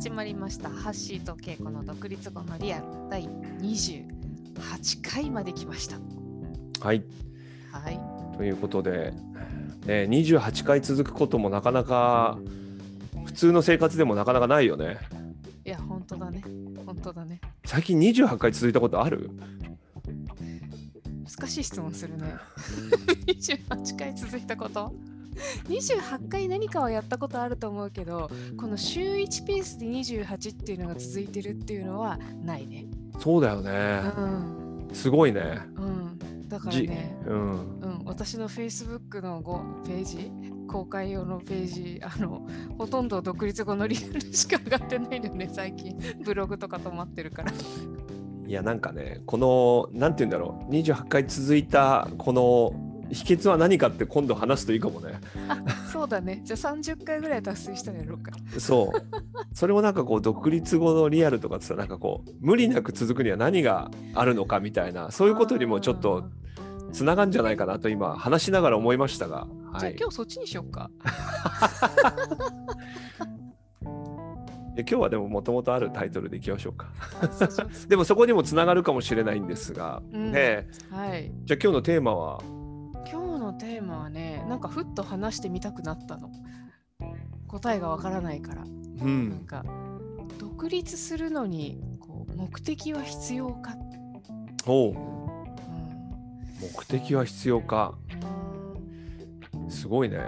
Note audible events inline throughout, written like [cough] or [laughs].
始まりました。ハッシーとケイコの独立後のリアル第28回まで来ました。はい。はい。ということで、ね、28回続くこともなかなか普通の生活でもなかなかないよね。いや本当だね。本当だね。最近28回続いたことある？難しい質問するね。[laughs] 28回続いたこと？28回何かはやったことあると思うけどこの週1ペースで28っていうのが続いてるっていうのはないね。そうだよね。うん。すごいね。うん。だからじねうん。うん、私の Facebook の5ページ公開用のページあのほとんど独立後のリアルしか上がってないのよね最近。ブログとか止まってるから。いやなんかねこのなんて言うんだろう。28回続いたこの秘訣は何かって今度話すといいかもね。あ [laughs] そうだね。じゃあ30回ぐらい達成したらやろうか。そう。それもなんかこう独立後のリアルとかってさなんかこう無理なく続くには何があるのかみたいなそういうことにもちょっとつながんじゃないかなと今話しながら思いましたが、あーじゃあはい、今日そっちにしようか。で今日はでももともとあるタイトルでいきましょうか。でもそこにもつながるかもしれないんですが、うん。ねはい。じゃあ今日のテーマは？のテーマはねなんかふっと話してみたくなったの。答えがわからないから。うなんんか独立するのにこう目的は必要か、おう。うん。目的は必要か。すごいね。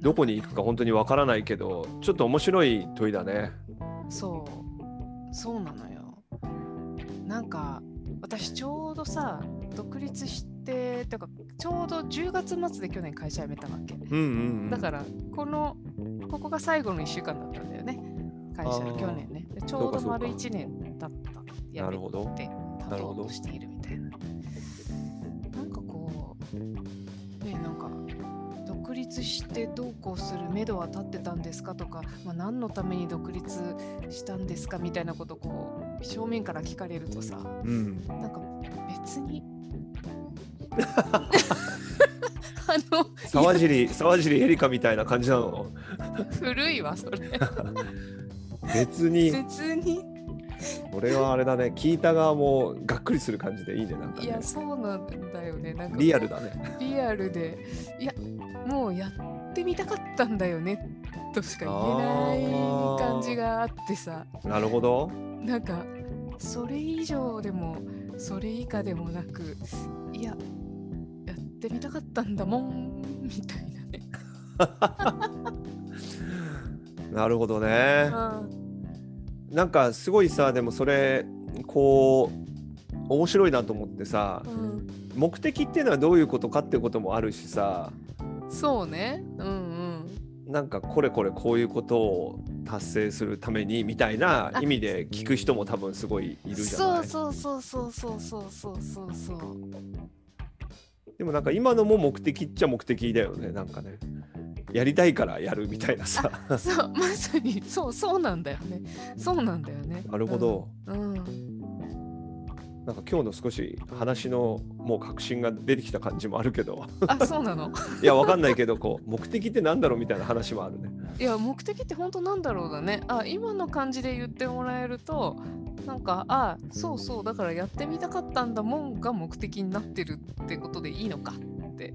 どこに行くか本当にわからないけどちょっと面白い問いだね。そう。そうなのよ。なんか私ちょうどさ独立しててかちょうど10月末で去年会社辞めたわけ。うんうん、うん、だからこのここが最後の1週間だったんだよね。会社あー。去年ね。でちょうど丸1年経った。辞なるほど。めてなるほど経とうとしているみたいな。なんかこうねなんか独立してどうこうする目処は立ってたんですかとか、まあ、何のために独立したんですかみたいなことこう正面から聞かれるとさうん。なんか別にあの沢尻沢尻エリカみたいな感じなの？古いわそれ。別に。別に。俺はあれだね。聞いた側もがっくりする感じでいいねなんかね。いやそうなんだよね。なんかリアルだね。リアルで。いやもうやってみたかったんだよね。としか言えない感じがあってさ。なるほど。なんかそれ以上でもそれ以下でもなくいややってみたかったんだもんみたいなね。[laughs] なるほどね。あなんかすごいさでもそれこう面白いなと思ってさーうん。目的っていうのはどういうことかっていうこともあるしさ。そうね。うんうん。なんかこれこれこういうことを達成するためにみたいな意味で聞く人も多分すごいいるじゃない？そうそうそうそうそうそうそうそうでもなんか今のも目的っちゃ目的だよねなんかね。やりたいからやるみたいなさ。そうまさにそうそうなんだよね。そうなんだよね。なるほど、うん、うんなんか今日の少し話のもう確信が出てきた感じもあるけど。あそうなの？[laughs] いやわかんないけどこう目的ってなんだろうみたいな話もあるね。いや目的って本当なんだろうだね。あ今の感じで言ってもらえるとなんかあそうそうだからやってみたかったんだもんが目的になってるってことでいいのかって、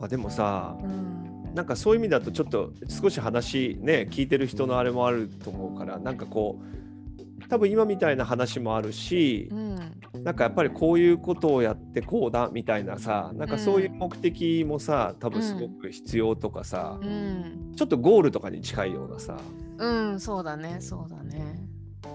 あでもさうん、なんかそういう意味だとちょっと少し話ね聞いてる人のあれもあると思うからなんかこう多分今みたいな話もあるしうん。なんかやっぱりこういうことをやってこうだみたいなさなんかそういう目的もさ多分すごく必要とかさ、うん、ちょっとゴールとかに近いようなさ。うん、そうだねそうだね。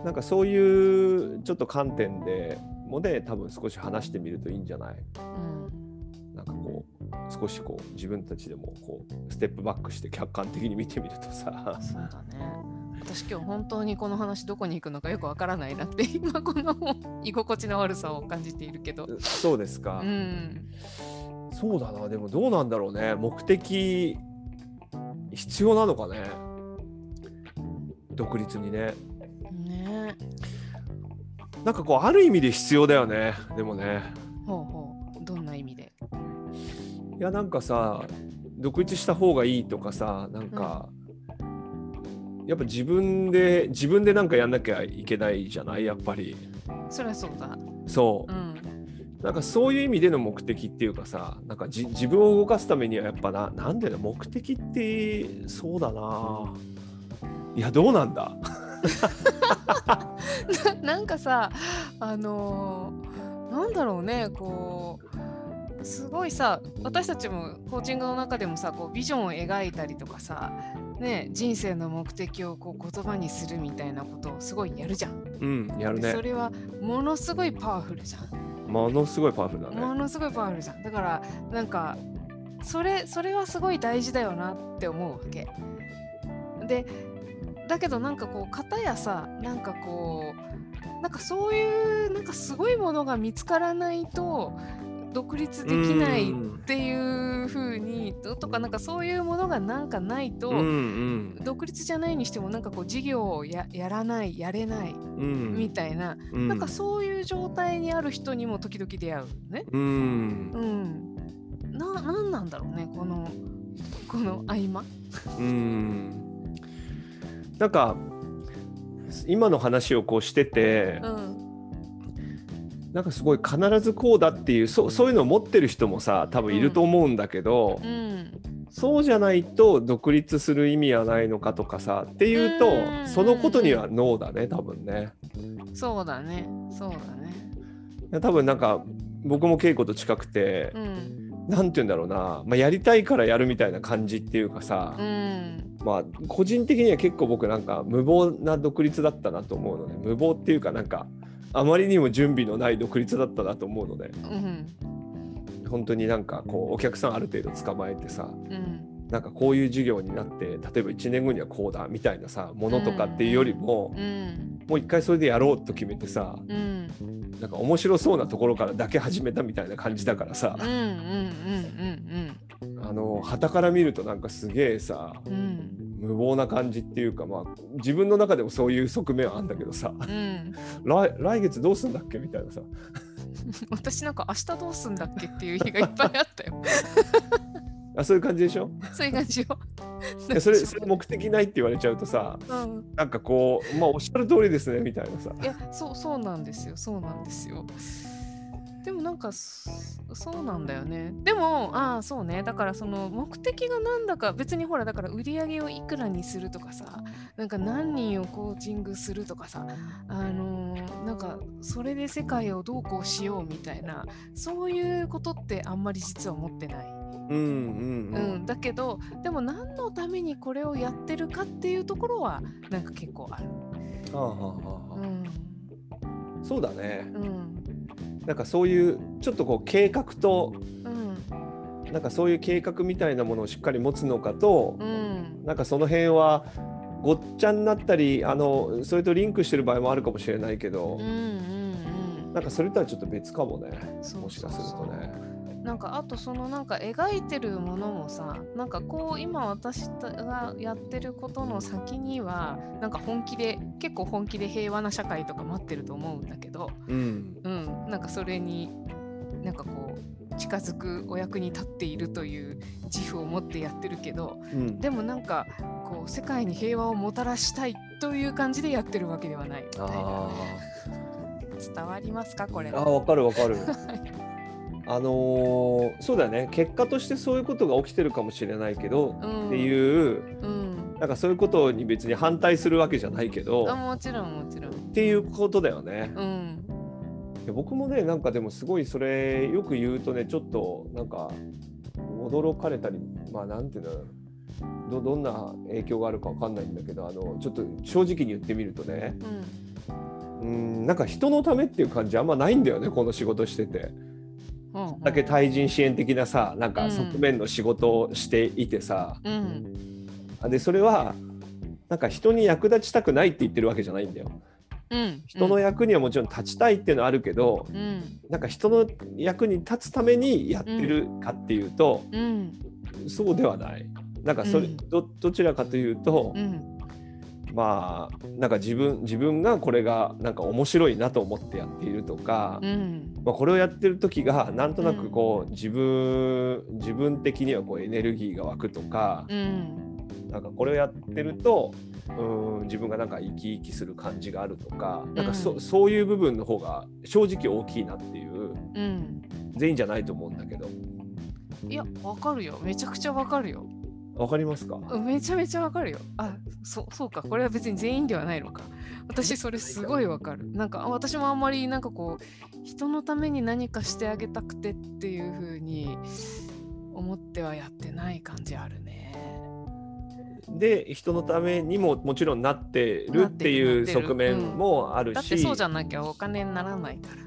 なんかそういうちょっと観点でもね多分少し話してみるといいんじゃない？うん。なんかこう少しこう自分たちでもこうステップバックして客観的に見てみるとさ。そうだね私今日本当にこの話どこに行くのかよくわからないなって今この居心地の悪さを感じているけど。そうですか、うん。そうだなでもどうなんだろうね。目的必要なのかね。独立にね。ね。なんかこうある意味で必要だよね。でもね。ほうほう。どんな意味で？いやなんかさ独立した方がいいとかさなんか、やっぱ自分で自分でなんかやんなきゃいけないじゃない？やっぱり。そりゃそうだ。そう。う、ん。なんかそういう意味での目的っていうかさなんかじ自分を動かすためにはやっぱななんでだ目的ってそうだな。いやどうなんだ？[laughs] ななんかさあのーなんだろうねこうすごいさ私たちもコーチングの中でもさこうビジョンを描いたりとかさ、ね、人生の目的をこう言葉にするみたいなことをすごいやるじゃん。うんやるねでそれはものすごいパワフルじゃん。ものすごいパワフルだねものすごいパワフルじゃん。だからなんかそれそれはすごい大事だよなって思うわけ。でだけどなんかこう片やさなんかこうなんかそういうなんかすごいものが見つからないと独立できないっていう風にととかなんかそういうものがなんかないと、うんうん独立じゃないにしてもなんかこう事業をややらないやれないうんみたいな、うんなんかそういう状態にある人にも時々出会うね。うんうん。な、なんなんだろうね、この、この合間。うんなんか今の話をこうしてて、うん。なんかすごい必ずこうだっていうそそういうのを持ってる人もさ多分いると思うんだけど、うん。そうじゃないと独立する意味はないのかとかさっていうと、うんそのことにはノーだね多分ね。そうだね。そうだね。多分なんか僕も稽古と近くてう、ん。なんて言うんだろうな、まあ、やりたいからやるみたいな感じっていうかさ、うん。まあ個人的には結構僕なんか無謀な独立だったなと思うので無謀っていうかなんかあまりにも準備のない独立だったなと思うのでうん。本当になんかこうお客さんある程度捕まえてさうん。なんかこういう授業になって例えば1年後にはこうだみたいなさものとかっていうよりも、うん。もう一回それでやろうと決めてさうん。なんか面白そうなところからだけ始めたみたいな感じだからさ。あの旗から見るとなん。かすげえさうん。うん。無謀な感じっていうかまあ自分の中でもそういう側面はあるんだけどさうん。来来月どうすんだっけ？みたいなさ [laughs] 私なんか明日どうすんだっけっていう日がいっぱいあったよ。[laughs] あそういう感じでしょ？そういう感じよ。それそれ目的ないって言われちゃうとさうん。なんかこうまあおっしゃる通りですねみたいなさいやそうそうなんですよそうなんですよでもなんかそそうなんだよね。でもああそうね。だからその目的がなんだか別にほらだから売り上げをいくらにするとかさなんか何人をコーチングするとかさあのーなんかそれで世界をどうこうしようみたいなそういうことってあんまり実は持ってない。うんうんううん。ん、だけどでも何のためにこれをやってるかっていうところはなんか結構ある。はあはあはあはうん。あそうだね。うんなんかそういうちょっとこう計画とうん。なんかそういう計画みたいなものをしっかり持つのかと、うん。なんかその辺はごっちゃになったりあのそれとリンクしてる場合もあるかもしれないけど、うんうんなんかそれとはちょっと別かもね。もしかするとね。うんなんかあとそのなんか描いてるものもさなんかこう今私がやってることの先にはなんか本気で結構本気で平和な社会とか待ってると思うんだけどうん。うんなんかそれになんかこう近づくお役に立っているという自負を持ってやってるけどうん、でもなんかこう世界に平和をもたらしたいという感じでやってるわけではないみたいな。あ伝わりますかこれーあーわかるわかる。[laughs] あのーそうだよね。結果としてそういうことが起きてるかもしれないけど、うん。っていううん。なんかそういうことに別に反対するわけじゃないけどあもちろんもちろん。っていうことだよね。うん。僕もねなんかでもすごいそれよく言うとねちょっとなんか驚かれたりまあなんていうのどどんな影響があるかわかんないんだけどあのちょっと正直に言ってみるとねうん。うんなんか人のためっていう感じあんまないんだよねこの仕事してて。うん。だけ対人支援的なさなんかうん。側面の仕事をしていてさ、うん。でそれはなんか人に役立ちたくないって言ってるわけじゃないんだよ。うん。人の役にはもちろん立ちたいっていうのはあるけど、うん。なんか人の役に立つためにやってるかっていうと、うん。そうではない。なんかそれ、うん。どどちらかというと、うんまあなんか自分自分がこれがなんか面白いなと思ってやっているとか、うん。まあ、これをやってる時がなんとなくこう、自分自分的にはこうエネルギーが湧くとか、うん。なんかこれをやってるとうん自分がなんか生き生きする感じがあるとかなんかそ,、うん。そういう部分の方が正直大きいなっていううん。全員じゃないと思うんだけど。いやわかるよ。めちゃくちゃわかるよわかりますか？めちゃめちゃわかるよ。あそそうか。これは別に全員ではないのか。私それすごいわかる。なんかあ私もあんまりなんかこう人のために何かしてあげたくてっていう風に思ってはやってない感じあるね。で人のためにももちろんなってるっていう側面もあるし、だってそうじゃなきゃお金にならないから。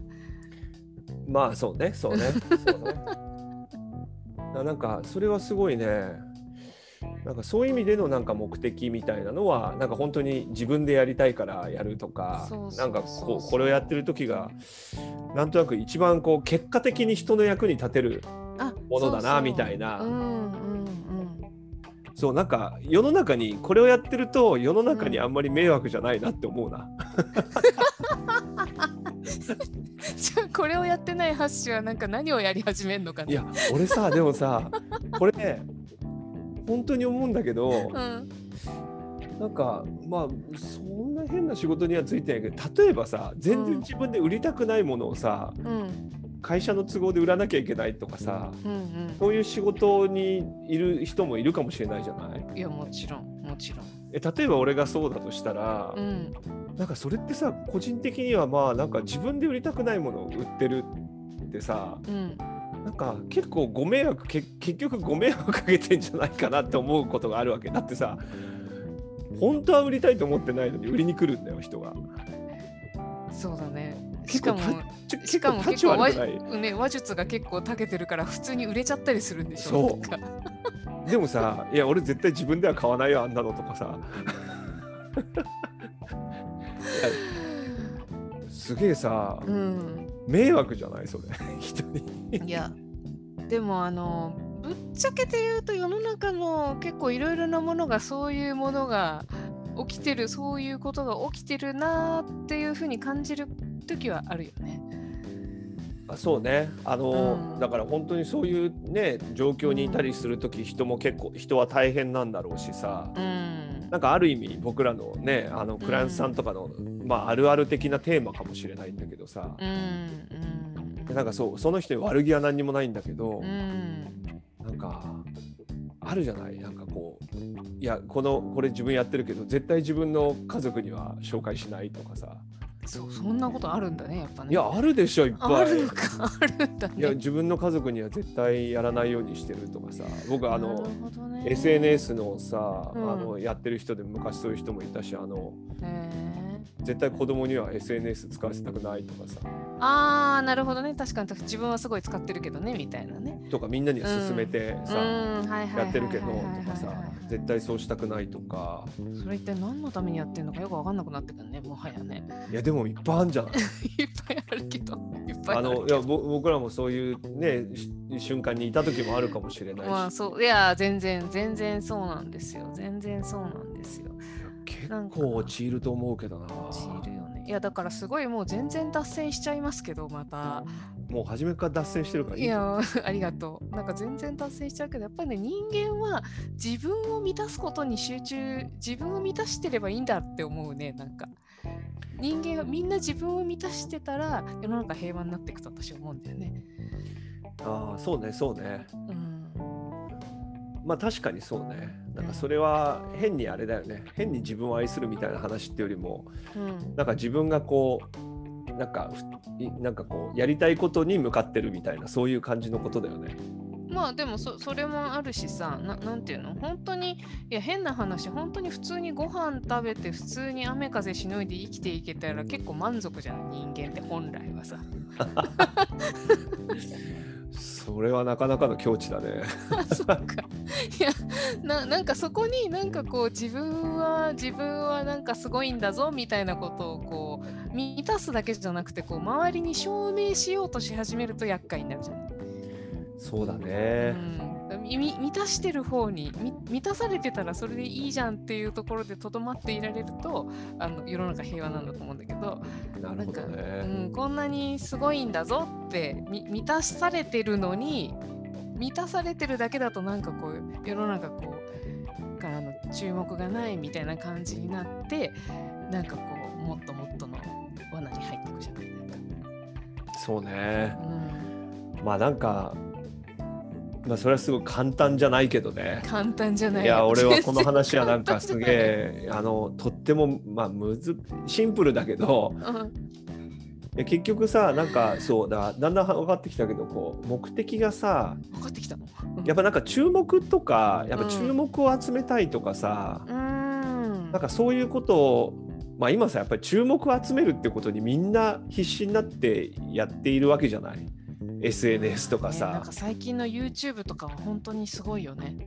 まあそうね。そうね。そうね。[laughs] だなんかそれはすごいねなんかそういう意味でのなんか目的みたいなのはなんか本当に自分でやりたいからやるとかなんかこうこれをやってる時がなんとなく一番こう結果的に人の役に立てるあものだなみたいな。そうなんか世の中にこれをやってると世の中にあんまり迷惑じゃないなって思うな。[laughs] じゃあこれをやってないハッシュはなんか何をやり始めるのかないや俺さでもさこれね本当に思うんだけどうん。なんかまあそんな変な仕事にはついてないけど例えばさ全然自分で売りたくないものをさ、うん。会社の都合で売らなきゃいけないとかさうんそういう仕事にいる人もいるかもしれないじゃない？うんいやもちろんもちろん。え例えば俺がそうだとしたら、うん。なんかそれってさ個人的にはまあなんか自分で売りたくないものを売ってるってさうんなんか結構ご迷惑け結局ご迷惑かけてんじゃないかなって思うことがあるわけ。だってさ本当は売りたいと思ってないのに売りに来るんだよ人が。そうだね。しかもしかも結構話ね、話術が結構長けてるから普通に売れちゃったりするんでしょそう。でもさいや俺絶対自分では買わないよあんなのとかさ。[laughs] すげえさうん迷惑じゃないそれ。[laughs] 人に。いやでもあのぶっちゃけて言うと世の中の結構いろいろなものがそういうものが起きてるそういうことが起きてるなーっていうふうに感じる時はあるよね。あそうね。あの、うん。だから本当にそういうね状況にいたりする時、人も結構人は大変なんだろうしさ、うん。なんかある意味僕らのねあのクライアントさんとかの、まあ、あるある的なテーマかもしれないんだけどさ、うんうん。なんかそうその人に悪気は何にもないんだけど、うん。なんかあるじゃない？なんかこういやこのこれ自分やってるけど絶対自分の家族には紹介しないとかさ。そうそんなことあるんだねやっぱね。いやあるでしょいっぱい。あるのかあるんだね。いや自分の家族には絶対やらないようにしてるとかさ。僕あのね。SNS のさ、うん。あのやってる人で昔そういう人もいたしあのへー絶対子供には SNS 使わせたくないとかさ。あーなるほどね。確かに自分はすごい使ってるけどねみたいなね。とかみんなには勧めてさ、やってるけどとかさ絶対そうしたくないとか。それ一体何のためにやってるのかよく分かんなくなってくるねもはやね。いやでもいっぱいあるんじゃな [laughs] いいっぱいあるけど。いっぱいあのいやぼ僕らもそういうねし瞬間にいた時もあるかもしれないし、まあそう。いや全然全然そうなんですよ。全然そうなんですよ。結構陥ると思うけどな陥るよね。いやだからすごいもう全然脱線しちゃいますけどまた。もう初めから脱線してるからいいいやありがとう。なんか全然達成しちゃうけどやっぱりね人間は自分を満たすことに集中自分を満たしてればいいんだって思うねなんか人間はみんな自分を満たしてたら世の中平和になっていくと私は思うんだよね。ああそうねそうねうん、まあ確かにそうね。なんかそれは変にあれだよね。変に自分を愛するみたいな話ってよりもうん、なんか自分がこうなんかなんかこうやりたいことに向かってるみたいなそういう感じのことだよね。まあでもそそれもあるしさななんていうの？本当にいや変な話本当に普通にご飯食べて普通に雨風しのいで生きていけたら結構満足じゃん人間って本来はさ。[laughs] それはなかなかの境地だね。[laughs] いやな、なんかそこになんかこう自分は自分はなんかすごいんだぞみたいなことをこう満たすだけじゃなくてこう周りに証明しようとし始めると厄介になるじゃん。そうだね。うん、満たしてる方にみ満たされてたらそれでいいじゃんっていうところでとどまっていられるとあの世の中平和なんだと思うんだけど、なるほどうね。ん、こんなにすごいんだぞってみ満たされてるのに満たされてるだけだとなんかこう世の中こうからの注目がないみたいな感じになってなんかこうもっともっとの罠に入っていくじゃない。なんか、そうね。うん、まあなんかまあそれはすごい簡単じゃないけどね。簡単じゃない。いや俺はこの話はなんかすげえあのとってもまあむずシンプルだけど簡単じゃないいや結局さなんかそうだだんだん分かってきたけどこう目的がさうん、分かってきたの？やっぱなんか注目とかやっぱうん注目を集めたいとかさ、うーん。なんかそういうことをまあ今さやっぱり注目を集めるってことにみんな必死になってやっているわけじゃない？SNS とかねなんさか最近の YouTube とかは本当にすごいよね。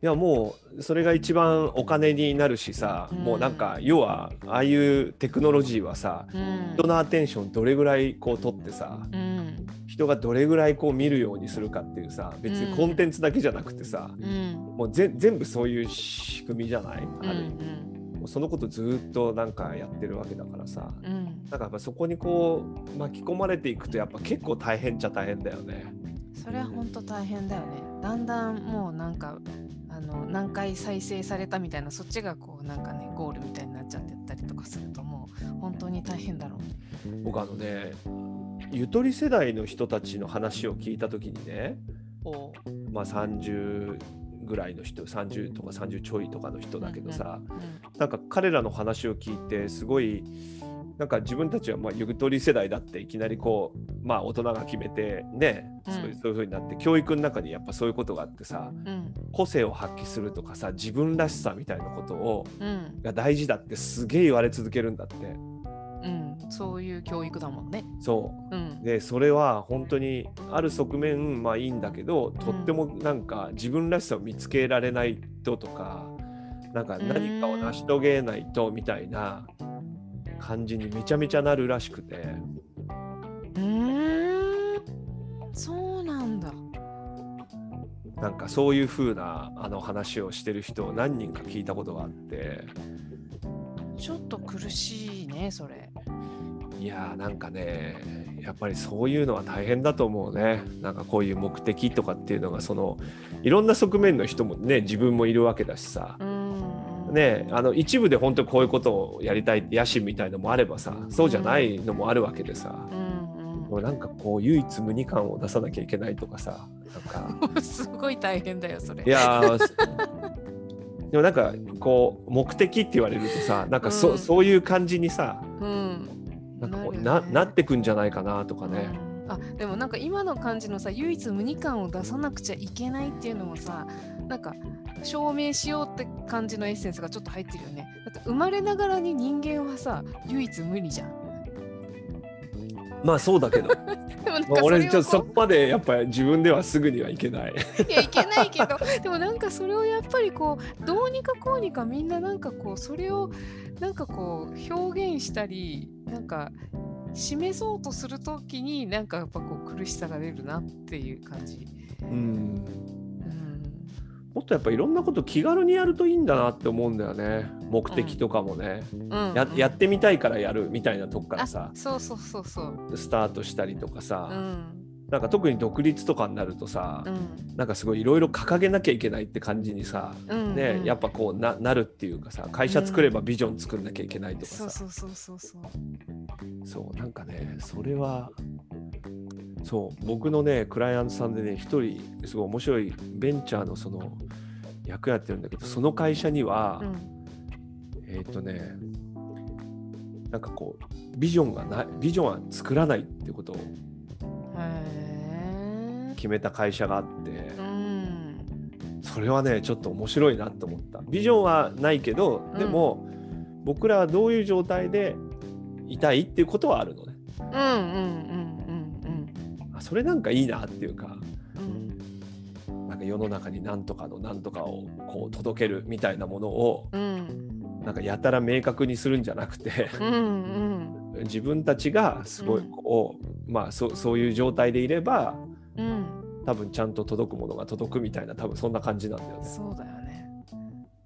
いやもうそれが一番お金になるしさ、うん。もうなんか要はああいうテクノロジーはさうん。人のアテンションどれぐらいこう取ってさうん。人がどれぐらいこう見るようにするかっていうさ別にコンテンツだけじゃなくてさ、うん。もうぜ全部そういう仕組みじゃない、うんある意味。もうそのことずっとなんかやってるわけだからさうんうんなんかやっぱそこにこう巻き込まれていくとやっぱ結構大変っちゃ大変だよね。それは本当大変だよね。だんだんもうなんかあの何回再生されたみたいなそっちがこうなんかねゴールみたいになっちゃってったりとかするともう本当に大変だろうね。僕あのねゆとり世代の人たちの話を聞いた時にねまあ30ぐらいの人30とか30ちょいとかの人だけどさ、なんか彼らの話を聞いてすごいなんか自分たちはまあゆとり世代だっていきなりこうまあ大人が決めてね、うん。そういうそうになって教育の中にやっぱそういうことがあってさ個性を発揮するとかさ自分らしさみたいなことをうん。が大事だってすげえ言われ続けるんだって。うんそういう教育だもんね。そううんでそれは本当にある側面まあいいんだけどとってもなんか自分らしさを見つけられないととかなんか何かを成し遂げないとみたいな感じにめちゃめちゃなるらしくてうーんそうなんだ。なんかそういう風なあの話をしてる人を何人か聞いたことがあってちょっと苦しいねそれ。いやーなんかねやっぱりそういうのは大変だと思うね。なんかこういう目的とかっていうのがそのいろんな側面の人もね自分もいるわけだしさ。うん。ねあの一部で本当にこういうことをやりたい野心みたいのもあればさそうじゃないのもあるわけでさ、うんなんかこう唯一無二感を出さなきゃいけないとかさなんか。うん、すごい大変だよそれ。いやでもなんかこう目的って言われるとさなんかそ,、うん。そういう感じにさうんななってくんじゃないかなとかね、うんあでもなんか今の感じのさ唯一無二感を出さなくちゃいけないっていうのもさなんか証明しようって感じのエッセンスがちょっと入ってるよね。だって生まれながらに人間はさ唯一無二じゃん。まあそうだけど。[laughs] でもなんかまあ俺ちょっとそれをこそこまでやっぱり自分ではすぐにはいけない。ういやいけないけど。でもなんかそれをやっぱりこうどうにかこうにかみんななんかこうそれをなんかこう表現したりなんか示そうとするときになんかやっぱこう苦しさが出るなっていう感じ。うん。うん。もっとやっぱいろんなこと気軽にやるといいんだなって思うんだよね。目的とかもね、うん。ややってみたいからやるみたいなとこからさ。あそうそうそうそう。スタートしたりとかさ、うんなんか特に独立とかになるとさ、うんなんかすごいいろいろ掲げなきゃいけないって感じにさ、うんうんねやっぱこうななるっていうかさ会社作ればビジョン作んなきゃいけないとかさ、そうそうそうそうそう。そうなんかねそれはそう僕のねクライアントさんでね一人すごい面白いベンチャーのその役やってるんだけどその会社には、うんえーっ、とねなんかこうビジョンがないビジョンは作らないってことを。決めた会社があって。うん。それはねちょっと面白いなと思った。ビジョンはないけどでも、僕らはどういう状態でいたいっていうことはあるのね。うんうんうんうんあそれなんかいいなっていうかうん。うんなんか世の中に何とかの何とかをこう届けるみたいなものをうん。なんかやたら明確にするんじゃなくてうんうん。[laughs] 自分たちがすごいこう、まあそそういう状態でいればうん。多分ちゃんと届くものが届くみたいな多分そんな感じなんだよね。そうだよね。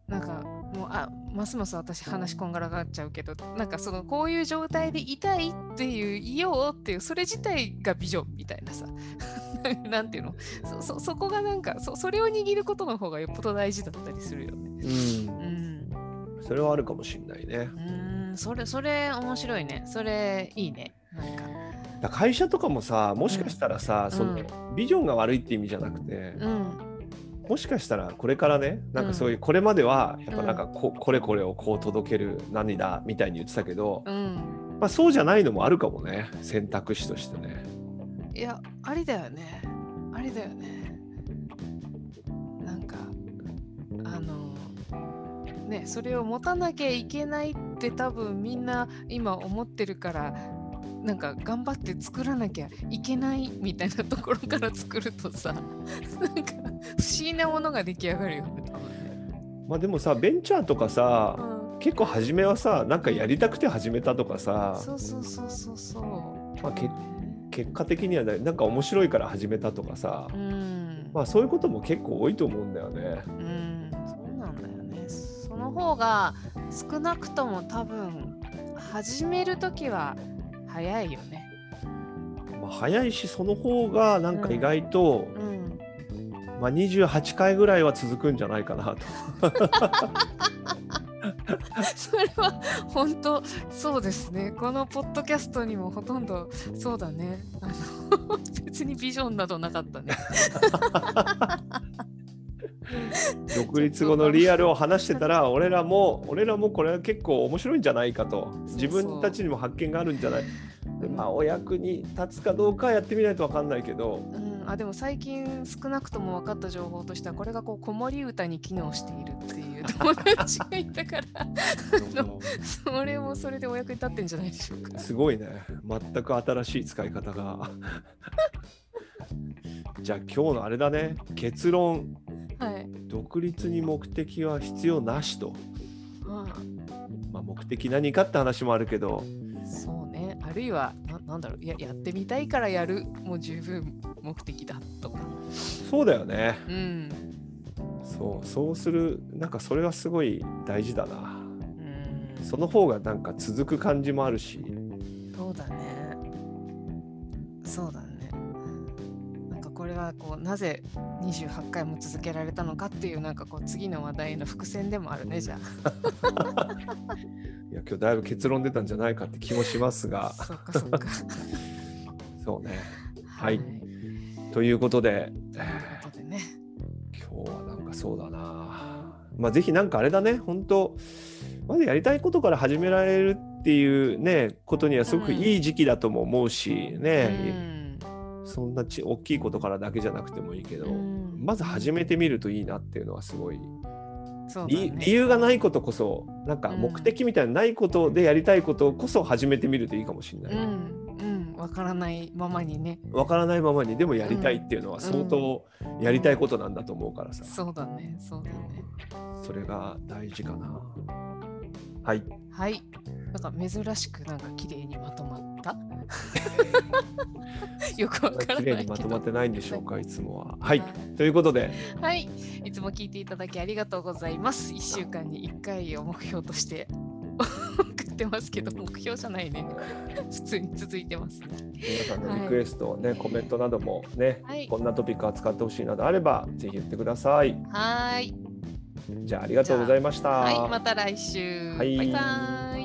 なんかもうあますます私話こんがらがっちゃうけどなんかそのこういう状態でいたいっっていういようっていうそれ自体がビジョンみたいなさ [laughs] なんていうの？そそそこがなんかそそれを握ることの方がよっぽど大事だったりするよね。うん、それはあるかもしんないね。うんそれそれ面白いねそれいいねなんか。だ会社とかもさもしかしたらさ、そのビジョンが悪いって意味じゃなくて、うん。もしかしたらこれからねなんかそういうこれまではやっぱなんかこ,、これこれをこう届ける何だみたいに言ってたけど、うん。まあ、そうじゃないのもあるかもね選択肢としてね。いやありだよね。ありだよね。なんかあのねそれを持たなきゃいけないって多分みんな今思ってるからなんか頑張って作らなきゃいけないみたいなところから作るとさなんか不思議なものが出来上がるよね。まあでもさベンチャーとかさ、うん結構初めはさなんかやりたくて始めたとかさそうそうそうそうそう。まあけ結果的にはねなんか面白いから始めたとかさ、うん。まあそういうことも結構多いと思うんだよね。うん、そうなんだよね。その方が少なくとも多分始めるときは早いよね。まあ、早いしその方がなんか意外と、うん。まあ、28回ぐらいは続くんじゃないかなと。[laughs] それは本当そうですね。このポッドキャストにもほとんどそうだね。あの [laughs] 別にビジョンなどなかったね。[laughs] [laughs] 独立後のリアルを話してたら俺らも俺らもこれは結構面白いんじゃないかと。自分たちにも発見があるんじゃない。でまあお役に立つかどうかはやってみないと分かんないけど。うん、あでも最近少なくとも分かった情報としてはこれがこう子守歌に機能しているっていう友達がいたから。[laughs] のそれもそれでお役に立ってんじゃないでしょうか。すごいね。全く新しい使い方が。[laughs] じゃあ今日のあれだね。結論。はい。独立に目的は必要なしと、あまあ、目的何かって話もあるけどあそうね。あるいはななんだろういややってみたいからやるもう十分目的だとか。そうだよねうん。そうそうするなんかそれはすごい大事だなうん、その方がなんか続く感じもあるしそうだね。そうだね。これはこうなぜ28回も続けられたのかっていうなんかこう次の話題の伏線でもあるねじゃ [laughs] いや今日だいぶ結論出たんじゃないかって気もしますが。あ。そっかそっか。[laughs] そうね。はい。とい。うということでことでね。今日はなんかそうだな。まあぜひなんかあれだね。本当まずやりたいことから始められるっていうねことにはすごくいい時期だとも思うしね、そんなち大きいことからだけじゃなくてもいいけど、うんまず始めてみるといいなっていうのはすごいね。理由がないことこそなんか目的みたいなないことでやりたいことこそ始めてみるといいかもしれない。うんうんわからないままにね。わからないままにでもやりたいっていうのは相当やりたいことなんだと思うからさ、そうだねそうだね。それが大事かな。はい。はい。なんか珍しくなんか綺麗にまとまった？[laughs] よくわからないけど。綺麗にまとまってないんでしょうか、いつもは。はい。ということで、はい。いつも聞いていただきありがとうございます。1週間に1回を目標として送ってますけど、目標じゃないね。普通に続いてますね。皆さんのリクエスト、ね、コメントなどもね、はいこんなトピック扱ってほしいなどあれば、ぜひ言ってください。はーい。じゃあ、ありがとうございました。はい。また来週。はいバイバーイ。